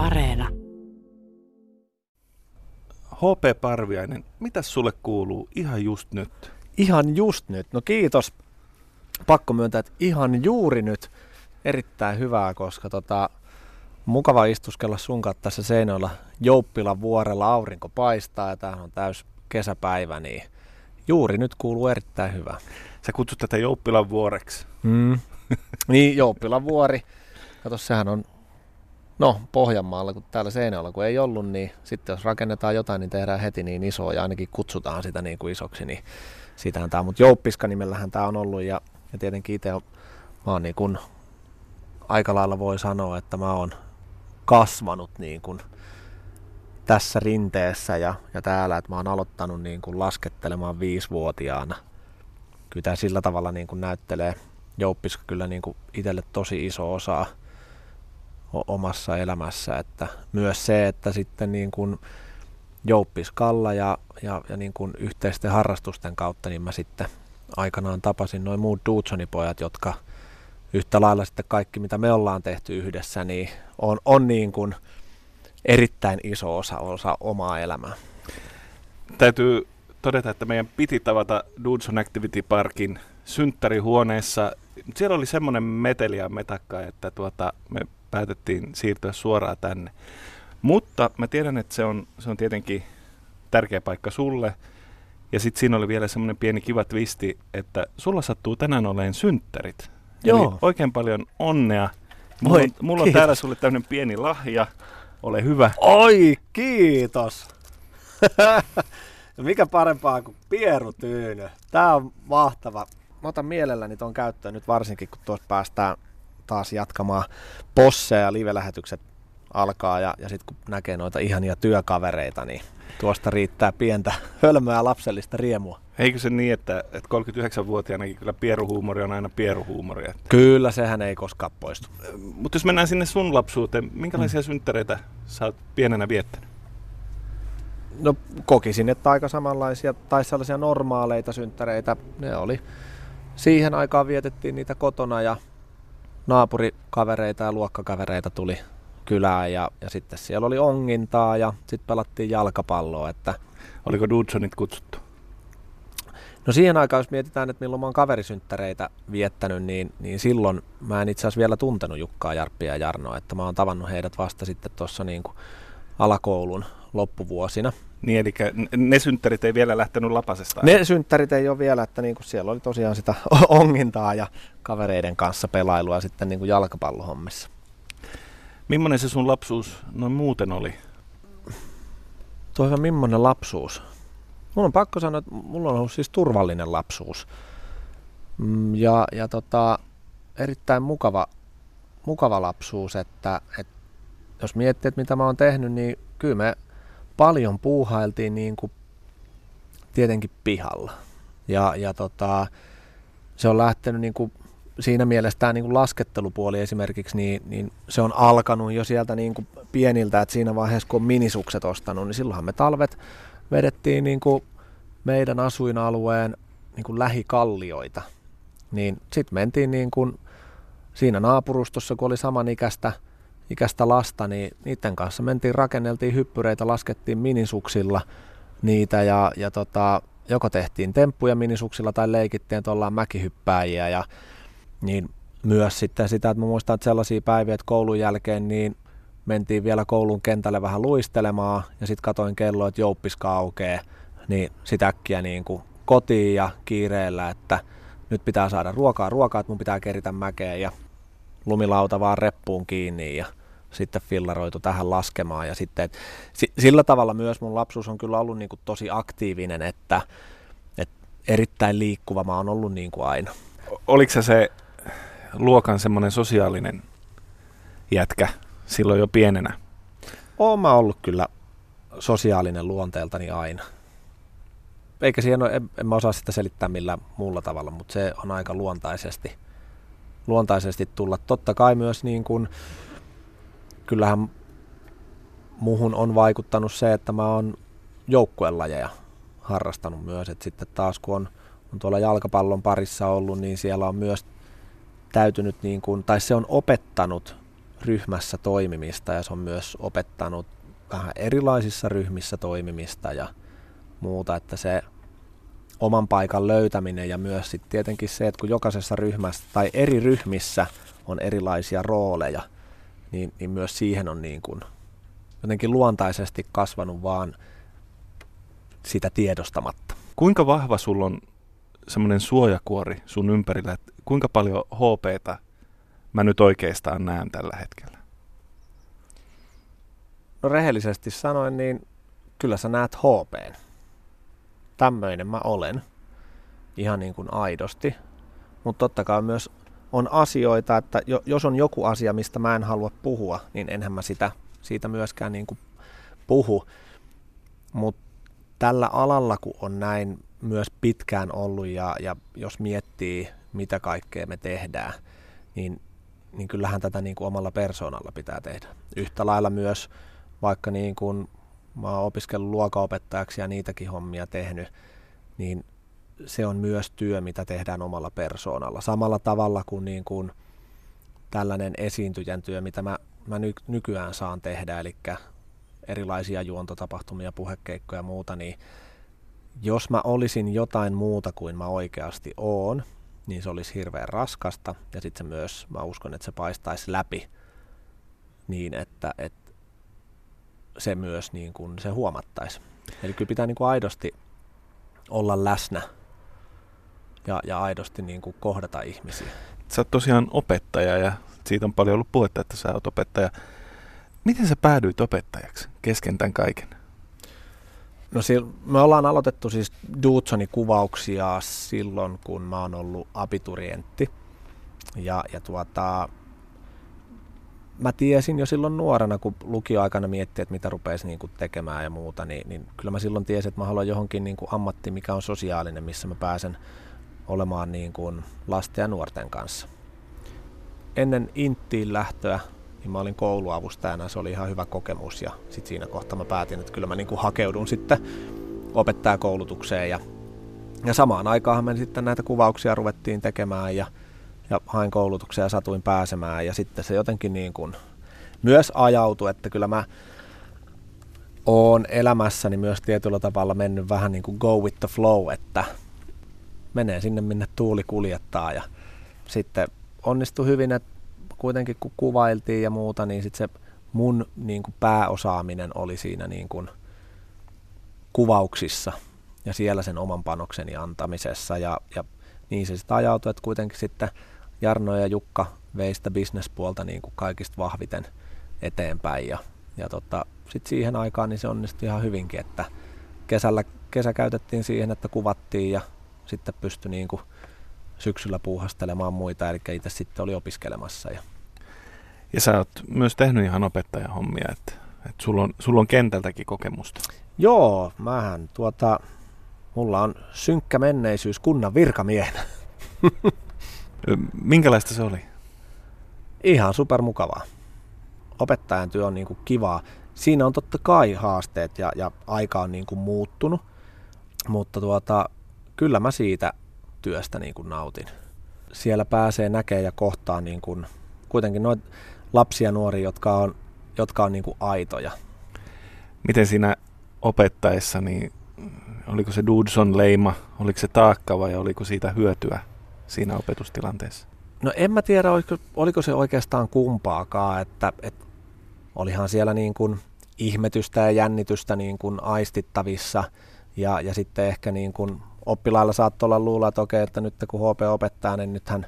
Areena. HP Parviainen, mitä sulle kuuluu ihan just nyt? Ihan just nyt. No kiitos. Pakko myöntää, että ihan juuri nyt erittäin hyvää, koska tota, mukava istuskella sun kanssa tässä Seinäjoella Jouppilan vuorella. Aurinko paistaa ja tämähän on täys kesäpäivä, niin juuri nyt kuuluu erittäin hyvää. Sä kutsut tätä Jouppilan vuoreksi. Mm. niin, Jouppilan vuori. Kato, sehän on No, Pohjanmaalla, kun täällä Seinäjoella kun ei ollut, niin sitten jos rakennetaan jotain, niin tehdään heti niin iso ja ainakin kutsutaan sitä niin kuin isoksi, niin siitähän tämä, mutta Jouppiska nimellähän tämä on ollut ja, ja tietenkin itse on, mä oon niin kuin, aika lailla voi sanoa, että mä oon kasvanut niin kuin tässä rinteessä ja, ja täällä, että mä oon aloittanut niin kuin laskettelemaan viisivuotiaana. Kyllä tämä sillä tavalla niin kuin näyttelee Jouppiska kyllä niin kuin itselle tosi iso osa omassa elämässä, että myös se, että sitten niin kuin Jouppiskalla ja, ja, ja niin kuin yhteisten harrastusten kautta, niin mä sitten aikanaan tapasin noin muut Dudsonipojat, jotka yhtä lailla sitten kaikki, mitä me ollaan tehty yhdessä, niin on, on niin kuin erittäin iso osa, osa omaa elämää. Täytyy todeta, että meidän piti tavata Dudson Activity Parkin synttärihuoneessa. Siellä oli semmoinen meteli ja metakka, että tuota, me päätettiin siirtyä suoraan tänne. Mutta mä tiedän, että se on, se on tietenkin tärkeä paikka sulle. Ja sitten siinä oli vielä semmoinen pieni kiva twisti, että sulla sattuu tänään oleen synttärit. Joo. Eli oikein paljon onnea. Mulla, Voi, on, mulla on täällä sulle tämmöinen pieni lahja. Ole hyvä. Oi, kiitos! Mikä parempaa kuin Pieru Tyyny? Tää on mahtava. Mä otan mielelläni ton käyttöön nyt varsinkin, kun tuossa päästään taas jatkamaan posseja ja live-lähetykset alkaa ja, ja sitten kun näkee noita ihania työkavereita, niin tuosta riittää pientä hölmöä lapsellista riemua. Eikö se niin, että, että 39-vuotiaanakin kyllä pieruhuumori on aina pieruhuumoria? Kyllä, sehän ei koskaan poistu. Mutta jos mennään sinne sun lapsuuteen, minkälaisia mm. synttäreitä sä oot pienenä viettänyt? No kokisin, että aika samanlaisia tai sellaisia normaaleita synttäreitä. Ne oli. Siihen aikaan vietettiin niitä kotona ja naapurikavereita ja luokkakavereita tuli kylään ja, ja sitten siellä oli ongintaa ja sitten pelattiin jalkapalloa. Että, Oliko Dudsonit kutsuttu? no siihen aikaan, jos mietitään, että milloin mä oon kaverisynttäreitä viettänyt, niin, niin silloin mä en itse asiassa vielä tuntenut Jukkaa, Jarppia ja Jarnoa, että mä oon tavannut heidät vasta sitten tuossa niin kuin alakoulun loppuvuosina. Niin, eli ne synttärit ei vielä lähtenyt lapasesta. Ne synttärit ei ole vielä, että niin kuin siellä oli tosiaan sitä ongintaa ja kavereiden kanssa pelailua sitten niin kuin jalkapallohommissa. Millainen se sun lapsuus noin muuten oli? Toiva millainen lapsuus? Mulla on pakko sanoa, että mulla on ollut siis turvallinen lapsuus. Mm, Ja, ja tota, erittäin mukava, mukava lapsuus, että, että jos miettii, että mitä mä oon tehnyt, niin kyllä me paljon puuhailtiin niin kuin tietenkin pihalla. Ja, ja tota, se on lähtenyt niin kuin siinä mielessä tämä niin kuin laskettelupuoli esimerkiksi, niin, niin se on alkanut jo sieltä niin kuin pieniltä, että siinä vaiheessa kun on minisukset ostanut, niin silloinhan me talvet vedettiin niin kuin meidän asuinalueen niin kuin lähikallioita. Niin sitten mentiin niin kuin siinä naapurustossa, kun oli samanikäistä ikäistä lasta, niin niiden kanssa mentiin, rakenneltiin hyppyreitä, laskettiin minisuksilla niitä ja, ja tota, joko tehtiin temppuja minisuksilla tai leikittiin, että ollaan mäkihyppääjiä ja niin myös sitten sitä, että mä muistan, että sellaisia päiviä, että koulun jälkeen niin mentiin vielä koulun kentälle vähän luistelemaan ja sitten katoin kello, että jouppiska aukeaa, niin sitä äkkiä niin kuin kotiin ja kiireellä, että nyt pitää saada ruokaa, ruokaa, että mun pitää keritä mäkeen ja lumilauta vaan reppuun kiinni ja sitten fillaroitu tähän laskemaan. Ja sitten, et, si, sillä tavalla myös mun lapsuus on kyllä ollut niin kuin tosi aktiivinen, että, että erittäin liikkuva mä oon ollut niin kuin aina. Oliko se se luokan semmoinen sosiaalinen jätkä silloin jo pienenä? Oon mä ollut kyllä sosiaalinen luonteeltani aina. Eikä siihen ole, en, en mä osaa sitä selittää millään muulla tavalla, mutta se on aika luontaisesti, luontaisesti tulla. Totta kai myös niin kuin, kyllähän muhun on vaikuttanut se, että mä oon joukkuelajeja harrastanut myös. Et sitten taas kun on, on tuolla jalkapallon parissa ollut, niin siellä on myös täytynyt, niin kuin, tai se on opettanut ryhmässä toimimista ja se on myös opettanut vähän erilaisissa ryhmissä toimimista ja muuta, että se oman paikan löytäminen ja myös sitten tietenkin se, että kun jokaisessa ryhmässä tai eri ryhmissä on erilaisia rooleja, niin, niin myös siihen on niin kuin jotenkin luontaisesti kasvanut vaan sitä tiedostamatta. Kuinka vahva sulla on semmoinen suojakuori sun ympärillä, että kuinka paljon HPtä mä nyt oikeastaan näen tällä hetkellä? No rehellisesti sanoen, niin kyllä sä näet HPn. Tämmöinen mä olen. Ihan niin kuin aidosti. Mutta totta kai myös on asioita, että jos on joku asia, mistä mä en halua puhua, niin enhän mä sitä, siitä myöskään niin kuin puhu. Mutta tällä alalla, kun on näin myös pitkään ollut ja, ja jos miettii, mitä kaikkea me tehdään, niin, niin kyllähän tätä niin kuin omalla persoonalla pitää tehdä. Yhtä lailla myös vaikka niin kuin mä oon opiskellut luokaopettajaksi ja niitäkin hommia tehnyt, niin se on myös työ, mitä tehdään omalla persoonalla. Samalla tavalla kuin, niin kuin tällainen esiintyjän työ, mitä mä, mä ny, nykyään saan tehdä, eli erilaisia juontotapahtumia, puhekeikkoja ja muuta, niin jos mä olisin jotain muuta kuin mä oikeasti oon, niin se olisi hirveän raskasta ja sitten se myös, mä uskon, että se paistaisi läpi niin, että, että se myös niin kuin se huomattaisi. Eli kyllä pitää niin kuin aidosti olla läsnä ja, ja aidosti niin kuin kohdata ihmisiä. Sä oot tosiaan opettaja ja siitä on paljon ollut puhetta, että sä oot opettaja. Miten sä päädyit opettajaksi kesken tämän kaiken? No me ollaan aloitettu siis Dudsoni kuvauksia silloin, kun mä oon ollut abiturientti. Ja, ja tuota, mä tiesin jo silloin nuorena, kun lukioaikana miettii, että mitä rupeisi niin kuin tekemään ja muuta, niin, niin kyllä mä silloin tiesin, että mä haluan johonkin niin kuin ammatti, mikä on sosiaalinen, missä mä pääsen olemaan niin kuin lasten ja nuorten kanssa. Ennen Inttiin lähtöä niin mä olin kouluavustajana, se oli ihan hyvä kokemus ja sitten siinä kohtaa mä päätin, että kyllä mä niin kuin hakeudun sitten opettajakoulutukseen ja, ja samaan aikaan me sitten näitä kuvauksia ruvettiin tekemään ja, ja hain koulutuksia ja satuin pääsemään ja sitten se jotenkin niin kuin myös ajautui, että kyllä mä oon elämässäni myös tietyllä tavalla mennyt vähän niin kuin go with the flow, että menee sinne minne tuuli kuljettaa. Ja sitten onnistui hyvin, että kuitenkin kun kuvailtiin ja muuta, niin sitten se mun niin kuin pääosaaminen oli siinä niin kuin kuvauksissa ja siellä sen oman panokseni antamisessa. Ja, ja niin se sitten ajautui, että kuitenkin sitten Jarno ja Jukka vei sitä bisnespuolta niin kuin kaikista vahviten eteenpäin. Ja, ja tota, sitten siihen aikaan niin se onnistui ihan hyvinkin, että kesällä, kesä käytettiin siihen, että kuvattiin ja sitten pystyi niin kuin syksyllä puuhastelemaan muita, eli itse sitten oli opiskelemassa. Ja, ja sä oot myös tehnyt ihan opettajahommia, että, että sulla, on, sulla on kentältäkin kokemusta. Joo, mähän tuota, mulla on synkkä menneisyys kunnan virkamiehenä. Minkälaista se oli? Ihan supermukavaa. Opettajan työ on niin kuin kivaa. Siinä on totta kai haasteet ja, ja aika on niin kuin muuttunut, mutta tuota, kyllä mä siitä työstä niin kuin nautin. Siellä pääsee näkemään ja kohtaan niin kuin, kuitenkin noita lapsia ja nuoria, jotka on, jotka on niin kuin aitoja. Miten siinä opettaessa, niin oliko se Dudson leima, oliko se taakka vai oliko siitä hyötyä siinä opetustilanteessa? No en mä tiedä, oliko, oliko se oikeastaan kumpaakaan, että, että olihan siellä niin kuin ihmetystä ja jännitystä niin kuin aistittavissa ja, ja sitten ehkä niin kuin oppilailla saattoi olla luulla, että okei, että nyt kun HP opettaa, niin nythän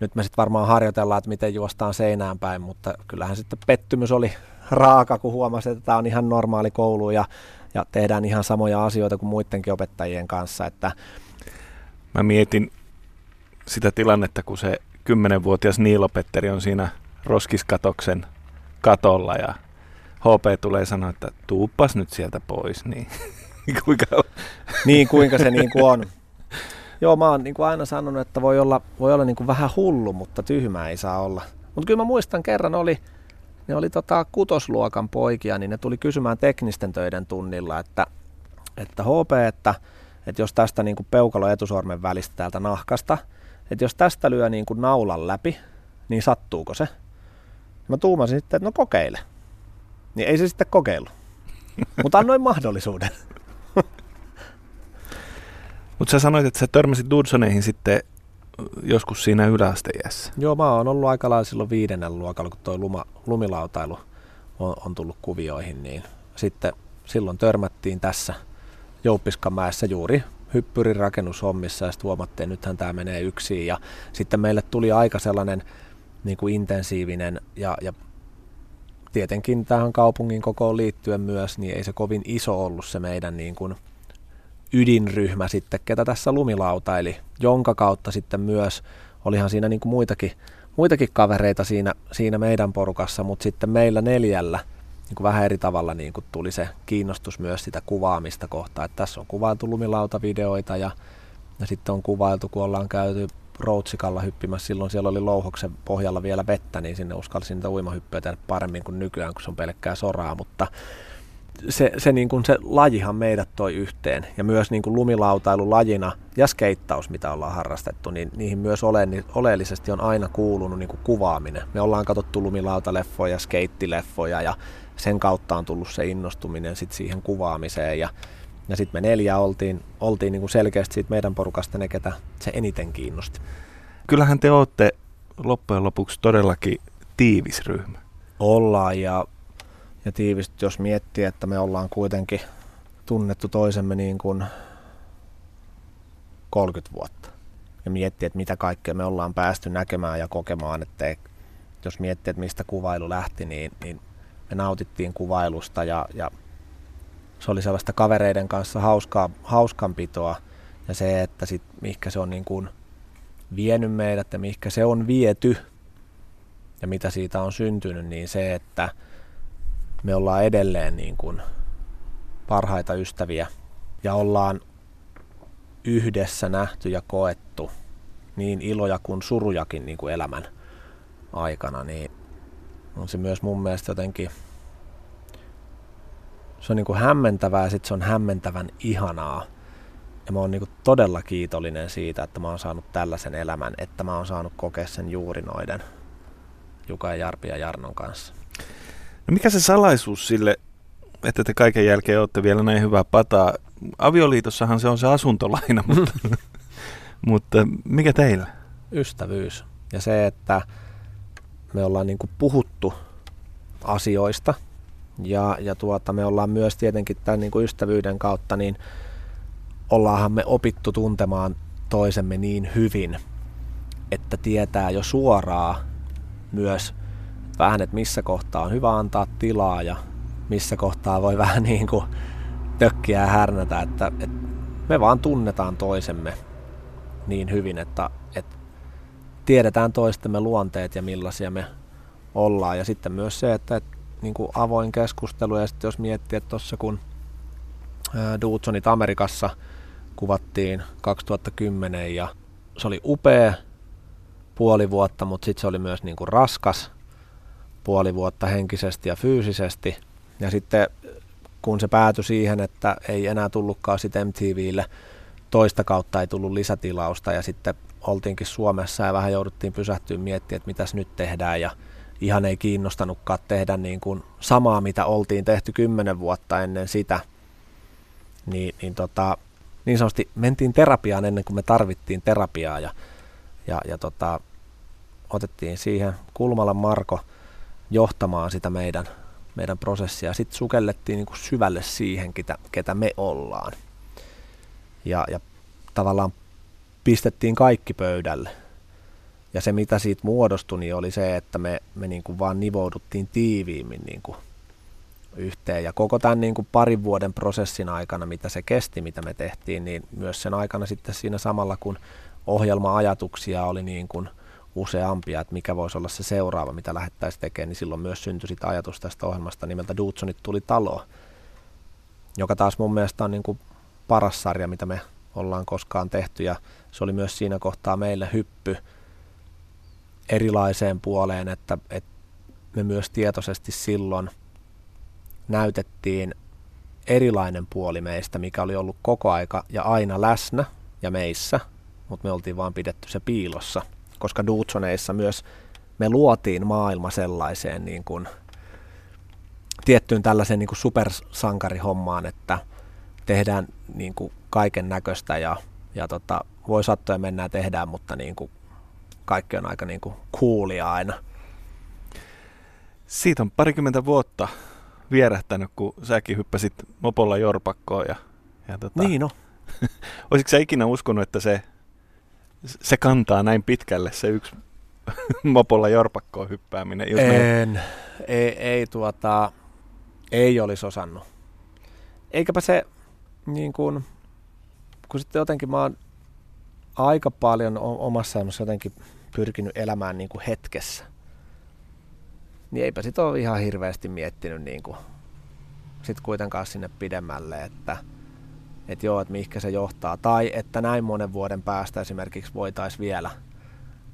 nyt me sitten varmaan harjoitellaan, että miten juostaan seinään päin, mutta kyllähän sitten pettymys oli raaka, kun huomasi, että tämä on ihan normaali koulu ja, ja tehdään ihan samoja asioita kuin muidenkin opettajien kanssa. Että Mä mietin sitä tilannetta, kun se kymmenenvuotias Niilopetteri on siinä roskiskatoksen katolla ja HP tulee sanoa, että tuuppas nyt sieltä pois, niin kuinka Niin, kuinka se niin kuin on. Joo, mä oon niin kuin aina sanonut, että voi olla, voi olla niin kuin vähän hullu, mutta tyhmää ei saa olla. Mutta kyllä mä muistan kerran oli, ne oli tota kutosluokan poikia, niin ne tuli kysymään teknisten töiden tunnilla, että, että HP, että, että jos tästä niin kuin peukalo etusormen välistä täältä nahkasta, että jos tästä lyö niin kuin naulan läpi, niin sattuuko se? Mä tuumasin sitten, että no kokeile. Niin ei se sitten kokeilu. Mutta annoin mahdollisuuden. Mutta sä sanoit, että sä törmäsit Dudsoneihin sitten joskus siinä yläasteiässä. Joo, mä oon ollut aika lailla silloin viidennen luokalla, kun luma, lumilautailu on, on tullut kuvioihin, niin sitten silloin törmättiin tässä Jouppiskanmäessä juuri hyppyrin rakennushommissa ja sitten huomattiin, että nythän tämä menee yksin ja sitten meille tuli aika sellainen niin kuin intensiivinen ja, ja tietenkin tähän kaupungin kokoon liittyen myös, niin ei se kovin iso ollut se meidän niin kuin ydinryhmä sitten, ketä tässä lumilautaili, jonka kautta sitten myös, olihan siinä niin kuin muitakin, muitakin kavereita siinä, siinä meidän porukassa, mutta sitten meillä neljällä niin kuin vähän eri tavalla niin kuin tuli se kiinnostus myös sitä kuvaamista kohtaan, että tässä on kuvailtu lumilautavideoita ja, ja sitten on kuvailtu, kun ollaan käyty routsikalla hyppimässä, silloin siellä oli louhoksen pohjalla vielä vettä, niin sinne uskalsin niitä uimahyppyjä tehdä paremmin kuin nykyään, kun se on pelkkää soraa, mutta se, se, niin kuin se lajihan meidät toi yhteen ja myös niin kuin lumilautailu lajina ja skeittaus, mitä ollaan harrastettu, niin niihin myös ole, niin oleellisesti on aina kuulunut niin kuin kuvaaminen. Me ollaan katsottu lumilautaleffoja, skeittileffoja ja sen kautta on tullut se innostuminen sit siihen kuvaamiseen ja, ja sitten me neljä oltiin, oltiin niin kuin selkeästi siitä meidän porukasta ne, ketä se eniten kiinnosti. Kyllähän te olette loppujen lopuksi todellakin tiivis ryhmä. Ollaan ja ja tiivistyt, jos miettii, että me ollaan kuitenkin tunnettu toisemme niin kuin 30 vuotta. Ja miettii, että mitä kaikkea me ollaan päästy näkemään ja kokemaan, että jos miettii, että mistä kuvailu lähti, niin, niin me nautittiin kuvailusta ja, ja se oli sellaista kavereiden kanssa hauskaa, hauskanpitoa ja se, että sit, mihinkä se on niin kuin vienyt meidät ja mihinkä se on viety ja mitä siitä on syntynyt, niin se, että me ollaan edelleen niin kuin parhaita ystäviä ja ollaan yhdessä nähty ja koettu niin iloja kuin surujakin niin kuin elämän aikana, niin on se myös mun mielestä jotenkin se on niin kuin hämmentävää ja sitten se on hämmentävän ihanaa. Ja mä oon niin kuin todella kiitollinen siitä, että mä oon saanut tällaisen elämän, että mä oon saanut kokea sen juuri noiden Juka ja Jarpi ja Jarnon kanssa. No mikä se salaisuus sille, että te kaiken jälkeen olette vielä näin hyvää pataa? Avioliitossahan se on se asuntolaina, mutta, mutta mikä teillä? Ystävyys. Ja se, että me ollaan niin puhuttu asioista ja, ja tuota, me ollaan myös tietenkin tämän niin ystävyyden kautta, niin ollaanhan me opittu tuntemaan toisemme niin hyvin, että tietää jo suoraa myös vähän, että missä kohtaa on hyvä antaa tilaa ja missä kohtaa voi vähän niin kuin tökkiä ja härnätä, että, että me vaan tunnetaan toisemme niin hyvin, että, että tiedetään toistemme luonteet ja millaisia me ollaan. Ja sitten myös se, että, että niin kuin avoin keskustelu ja sitten jos miettii, että tuossa kun Dudsonit Amerikassa kuvattiin 2010 ja se oli upea puoli vuotta, mutta sitten se oli myös niin kuin raskas puoli vuotta henkisesti ja fyysisesti. Ja sitten kun se päätyi siihen, että ei enää tullutkaan sitten MTVlle, toista kautta ei tullut lisätilausta ja sitten oltiinkin Suomessa ja vähän jouduttiin pysähtyä miettimään, että mitäs nyt tehdään ja ihan ei kiinnostanutkaan tehdä niin kuin samaa, mitä oltiin tehty kymmenen vuotta ennen sitä. Niin, niin, tota, niin sanotusti mentiin terapiaan ennen kuin me tarvittiin terapiaa ja, ja, ja tota, otettiin siihen Kulmalla Marko – johtamaan sitä meidän, meidän prosessia. Sitten sukellettiin niin kuin syvälle siihen, ketä, ketä me ollaan. Ja, ja tavallaan pistettiin kaikki pöydälle. Ja se, mitä siitä muodostui, niin oli se, että me, me niin kuin vaan nivouduttiin tiiviimmin niin kuin yhteen. Ja koko tämän niin kuin parin vuoden prosessin aikana, mitä se kesti, mitä me tehtiin, niin myös sen aikana sitten siinä samalla, kun ohjelma-ajatuksia oli niin kuin – useampia, että mikä voisi olla se seuraava, mitä lähettäisiin tekemään, niin silloin myös syntyi sitä ajatus tästä ohjelmasta nimeltä Dudsonit tuli talo, joka taas mun mielestä on niin kuin paras sarja, mitä me ollaan koskaan tehty ja se oli myös siinä kohtaa meille hyppy erilaiseen puoleen, että, että me myös tietoisesti silloin näytettiin erilainen puoli meistä, mikä oli ollut koko aika ja aina läsnä ja meissä, mutta me oltiin vaan pidetty se piilossa – koska Dudsoneissa myös me luotiin maailma sellaiseen niin kuin, tiettyyn tällaiseen niin kuin supersankarihommaan, että tehdään niin kuin kaiken näköistä ja, ja tota, voi sattua ja mennään tehdään, mutta niin kuin kaikki on aika niin kuin coolia aina. Siitä on parikymmentä vuotta vierähtänyt, kun säkin hyppäsit mopolla jorpakkoon. Ja, ja tota, Niin no. Olisitko sä ikinä uskonut, että se, se kantaa näin pitkälle se yksi mopolla jorpakkoon hyppääminen? Jos me- En, ei, ei, tuota, ei olisi osannut. Eikäpä se, niin kuin, kun sitten jotenkin mä oon aika paljon omassa elämässä jotenkin pyrkinyt elämään niin kuin hetkessä, niin eipä sit ole ihan hirveästi miettinyt niin kuin, sit kuitenkaan sinne pidemmälle, että että joo, että mihinkä se johtaa. Tai että näin monen vuoden päästä esimerkiksi voitaisiin vielä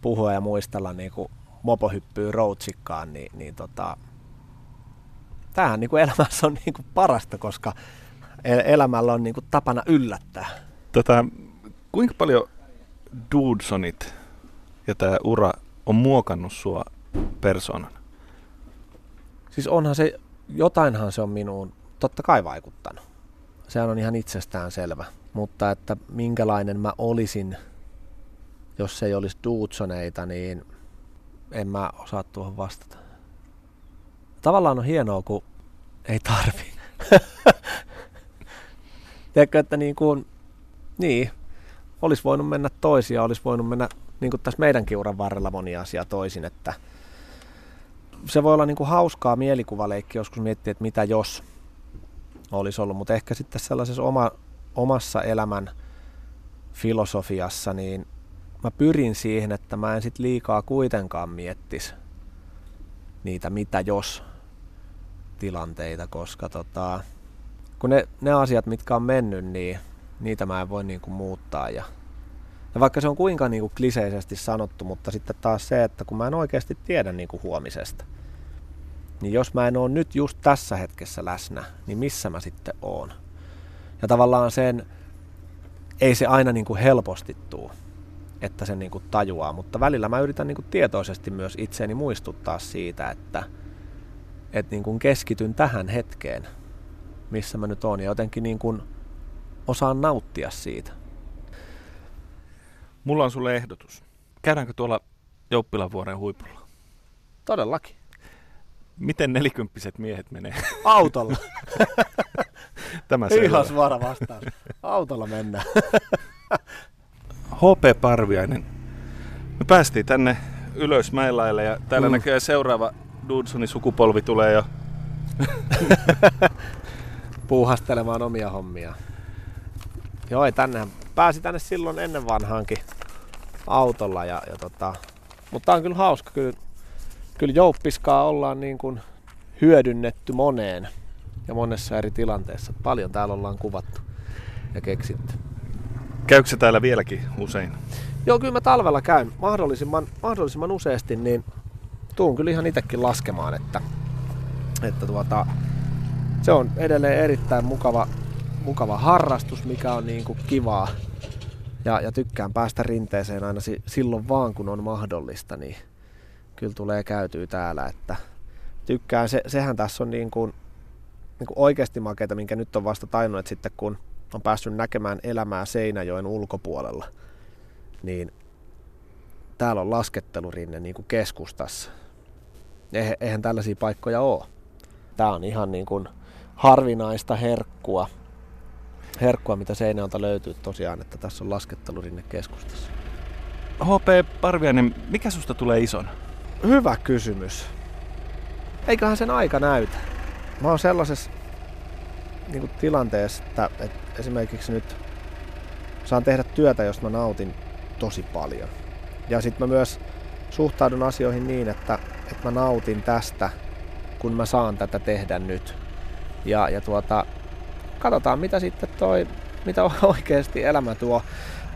puhua ja muistella niin kuin mopohyppyy routsikkaan, niin, niin tota, tämähän niin kuin elämässä on niin kuin parasta, koska el- elämällä on niin kuin tapana yllättää. Tota, kuinka paljon Dudesonit ja tämä ura on muokannut sua persoonana? Siis onhan se, jotainhan se on minuun totta kai vaikuttanut. Sehän on ihan itsestään selvä. Mutta että minkälainen mä olisin, jos ei olisi Dudesoneita, niin en mä osaa tuohon vastata. Tavallaan on hienoa, kun ei tarvi. Tiedätkö, että niin kuin, niin, olisi voinut mennä toisia, olisi voinut mennä, niin kuin tässä meidänkin uran varrella moni asia toisin, että se voi olla niin kuin hauskaa mielikuvaleikki joskus miettiä, että mitä jos olisi ollut, mutta ehkä sitten sellaisessa oma, omassa elämän filosofiassa, niin mä pyrin siihen, että mä en sit liikaa kuitenkaan miettisi niitä mitä jos tilanteita, koska tota, kun ne, ne asiat, mitkä on mennyt, niin niitä mä en voi niinku muuttaa. Ja, ja vaikka se on kuinka niinku kliseisesti sanottu, mutta sitten taas se, että kun mä en oikeasti tiedä niinku huomisesta, niin jos mä en ole nyt just tässä hetkessä läsnä, niin missä mä sitten oon? Ja tavallaan sen, ei se aina niinku helposti tuu, että sen niinku tajuaa, mutta välillä mä yritän niinku tietoisesti myös itseäni muistuttaa siitä, että et niinku keskityn tähän hetkeen, missä mä nyt oon, ja jotenkin niinku osaan nauttia siitä. Mulla on sulle ehdotus. Käydäänkö tuolla Jouppilanvuoren huipulla? Todellakin. Miten nelikymppiset miehet menee? Autolla. Tämä Ihan selvä. suora vastaus. Autolla mennään. HP Parviainen. Me päästiin tänne ylös Mäenlaille ja täällä Mm. näköjään seuraava Dudsonin sukupolvi tulee jo. puuhastelemaan omia hommia. Joo, ei tänne pääsi tänne silloin ennen vanhaankin autolla. Ja, ja tota, mutta on kyllä hauska. Kyllä, kyllä jouppiskaa ollaan niin kuin hyödynnetty moneen ja monessa eri tilanteessa. Paljon täällä ollaan kuvattu ja keksitty. Käykö se täällä vieläkin usein? Joo, kyllä mä talvella käyn mahdollisimman, mahdollisimman useasti, niin tuun kyllä ihan itsekin laskemaan, että, että tuota, se on edelleen erittäin mukava, mukava harrastus, mikä on niin kuin kivaa. Ja, ja tykkään päästä rinteeseen aina si, silloin vaan, kun on mahdollista, niin kyllä tulee käytyä täällä. Että tykkään, se, sehän tässä on niin kuin, niin kuin oikeasti makeita, minkä nyt on vasta tajunnut, että sitten kun on päässyt näkemään elämää Seinäjoen ulkopuolella, niin täällä on laskettelurinne niin kuin keskustassa. Eihän, tällaisia paikkoja ole. Tämä on ihan niin kuin harvinaista herkkua, herkkua, mitä Seinäjolta löytyy tosiaan, että tässä on laskettelurinne keskustassa. HP Parviainen, mikä susta tulee ison? Hyvä kysymys. Eiköhän sen aika näytä. Mä oon sellaisessa niin kuin tilanteessa, että, että esimerkiksi nyt saan tehdä työtä, jos mä nautin tosi paljon. Ja sitten mä myös suhtaudun asioihin niin, että, että mä nautin tästä, kun mä saan tätä tehdä nyt. Ja, ja tuota, katsotaan mitä sitten toi, mitä oikeasti elämä tuo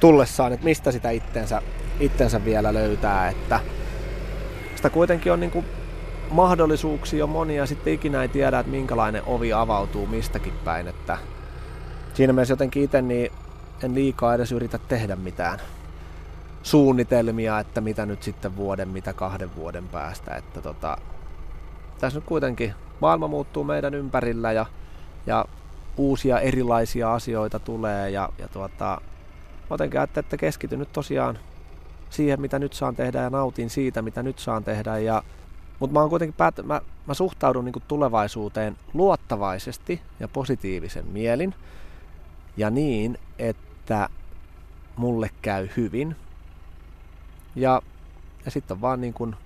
tullessaan, että mistä sitä itsensä, itsensä vielä löytää, että sitä kuitenkin on niin kuin mahdollisuuksia on monia, sitten ikinä ei tiedä, että minkälainen ovi avautuu mistäkin päin, että siinä mielessä jotenkin itse niin en liikaa edes yritä tehdä mitään suunnitelmia, että mitä nyt sitten vuoden, mitä kahden vuoden päästä. Että tota, tässä nyt kuitenkin maailma muuttuu meidän ympärillä ja, ja uusia erilaisia asioita tulee ja, ja tuota, jotenkin ajattelin, että keskityn nyt tosiaan siihen, mitä nyt saan tehdä ja nautin siitä, mitä nyt saan tehdä. Ja, mutta mä, oon kuitenkin päät- mä, mä suhtaudun niin tulevaisuuteen luottavaisesti ja positiivisen mielin ja niin, että mulle käy hyvin. Ja, ja sitten on vaan niin kuin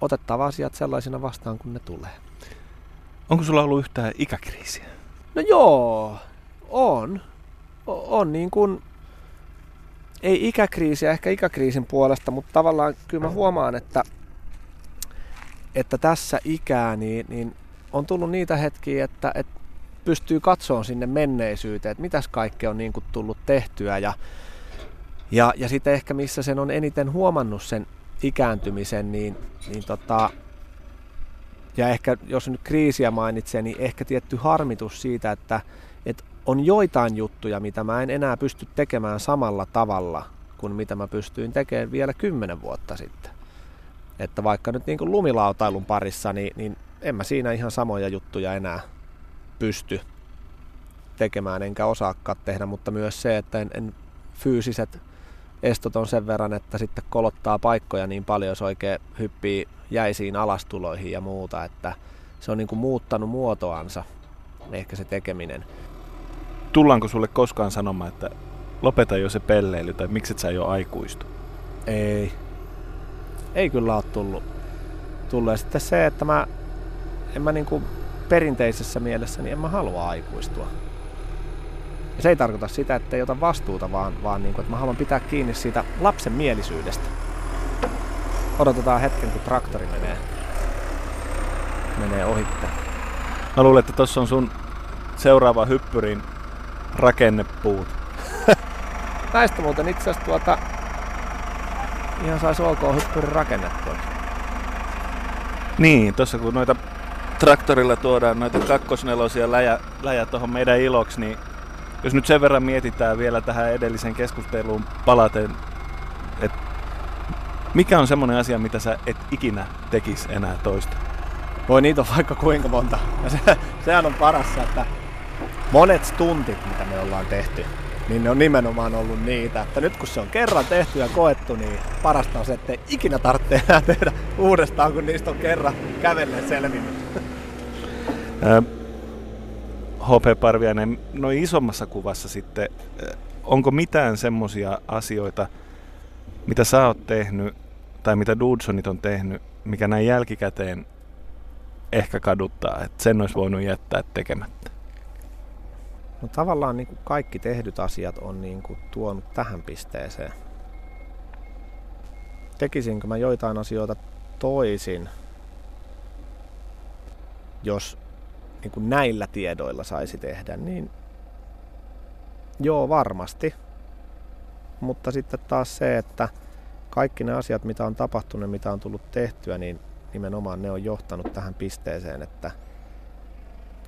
otettava asiat sellaisina vastaan, kun ne tulee. Onko sulla ollut yhtään ikäkriisiä? No joo, on. O- on niin kuin, ei ikäkriisiä ehkä ikäkriisin puolesta, mutta tavallaan kyllä mä huomaan, että, että tässä ikää niin, niin on tullut niitä hetkiä, että, että pystyy katsomaan sinne menneisyyteen, että mitäs kaikkea on niin kuin tullut tehtyä ja, ja, ja sitten ehkä missä sen on eniten huomannut sen ikääntymisen, niin, niin tota, ja ehkä jos nyt kriisiä mainitsee, niin ehkä tietty harmitus siitä, että, että on joitain juttuja, mitä mä en enää pysty tekemään samalla tavalla kuin mitä mä pystyin tekemään vielä kymmenen vuotta sitten. Että vaikka nyt niin kuin lumilautailun parissa, niin, niin en mä siinä ihan samoja juttuja enää pysty tekemään, enkä osaakaan tehdä, mutta myös se, että en, en fyysiset estot on sen verran, että sitten kolottaa paikkoja niin paljon, jos oikein hyppii jäisiin alastuloihin ja muuta, että se on niin kuin muuttanut muotoansa, ehkä se tekeminen. Tullaanko sulle koskaan sanomaan, että lopeta jo se pelleily tai miksi et sä jo aikuistu? Ei. Ei kyllä ole tullut. Ja sitten se, että mä, en mä niin kuin perinteisessä mielessä, niin en mä halua aikuistua. Ja se ei tarkoita sitä, että ei ota vastuuta, vaan, vaan niin kuin, että mä haluan pitää kiinni siitä lapsen mielisyydestä. Odotetaan hetken, kun traktori menee, menee ohitte. Mä luulen, että tossa on sun seuraava hyppyrin rakennepuut. Näistä muuten itse asiassa tuota, ihan saisi ok hyppyrin rakennettua. Niin, tossa kun noita traktorilla tuodaan noita kakkosnelosia läjä, läjä tuohon meidän iloksi, niin jos nyt sen verran mietitään vielä tähän edelliseen keskusteluun palaten, että mikä on semmoinen asia, mitä sä et ikinä tekis enää toista? Voi niitä on vaikka kuinka monta. Ja se, sehän on parassa, että monet stuntit, mitä me ollaan tehty, niin ne on nimenomaan ollut niitä, että nyt kun se on kerran tehty ja koettu, niin parasta on se, että ei ikinä tarvitse enää tehdä uudestaan, kun niistä on kerran kävellen selvinnyt. HP Parviainen, noin isommassa kuvassa sitten, onko mitään semmoisia asioita, mitä sä oot tehnyt, tai mitä Dudesonit on tehnyt, mikä näin jälkikäteen ehkä kaduttaa, että sen olisi voinut jättää tekemättä? No tavallaan niin kuin kaikki tehdyt asiat on niin kuin tuonut tähän pisteeseen. Tekisinkö mä joitain asioita toisin, jos niin kuin näillä tiedoilla saisi tehdä, niin joo varmasti. Mutta sitten taas se, että kaikki ne asiat, mitä on tapahtunut, mitä on tullut tehtyä, niin nimenomaan ne on johtanut tähän pisteeseen, että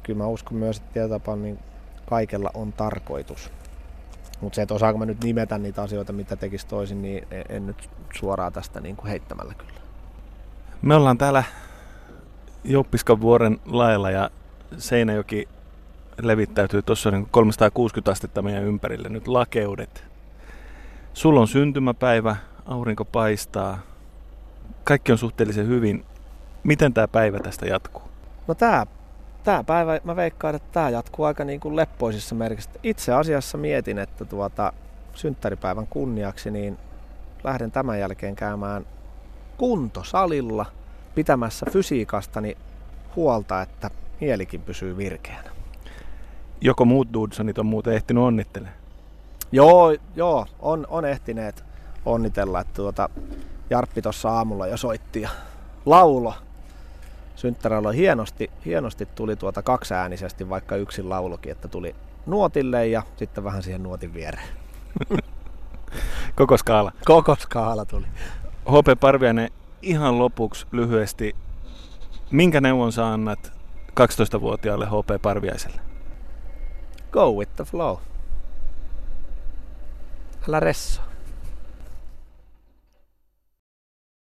kyllä mä uskon myös, että tietyllä niin kaikella on tarkoitus. Mutta se, että osaanko mä nyt nimetä niitä asioita, mitä tekisi toisin, niin en nyt suoraan tästä niin kuin heittämällä kyllä. Me ollaan täällä Jouppiskan vuoren lailla ja Seinäjoki levittäytyy tuossa niin 360 astetta meidän ympärille. Nyt lakeudet. Sulla on syntymäpäivä, aurinko paistaa, kaikki on suhteellisen hyvin. Miten tämä päivä tästä jatkuu? No tämä tämä päivä, mä veikkaan, että tämä jatkuu aika niin kuin leppoisissa merkissä. Itse asiassa mietin, että tuota, synttäripäivän kunniaksi niin lähden tämän jälkeen käymään kuntosalilla pitämässä fysiikastani huolta, että mielikin pysyy virkeänä. Joko muut Dudesonit on muuten ehtinyt onnittelemaan? Joo, joo on, on ehtineet onnitella. Että tuota, Jarppi tuossa aamulla jo soitti ja laulo. Synttärällä hienosti, hienosti tuli tuota kaksiäänisesti, vaikka yksin laulokin, että tuli nuotille ja sitten vähän siihen nuotin viereen. Koko skaala. Koko skaala tuli. HP Parviainen, ihan lopuksi lyhyesti, minkä neuvon sä annat 12-vuotiaalle HP Parviaiselle? Go with the flow. Älä ressaa.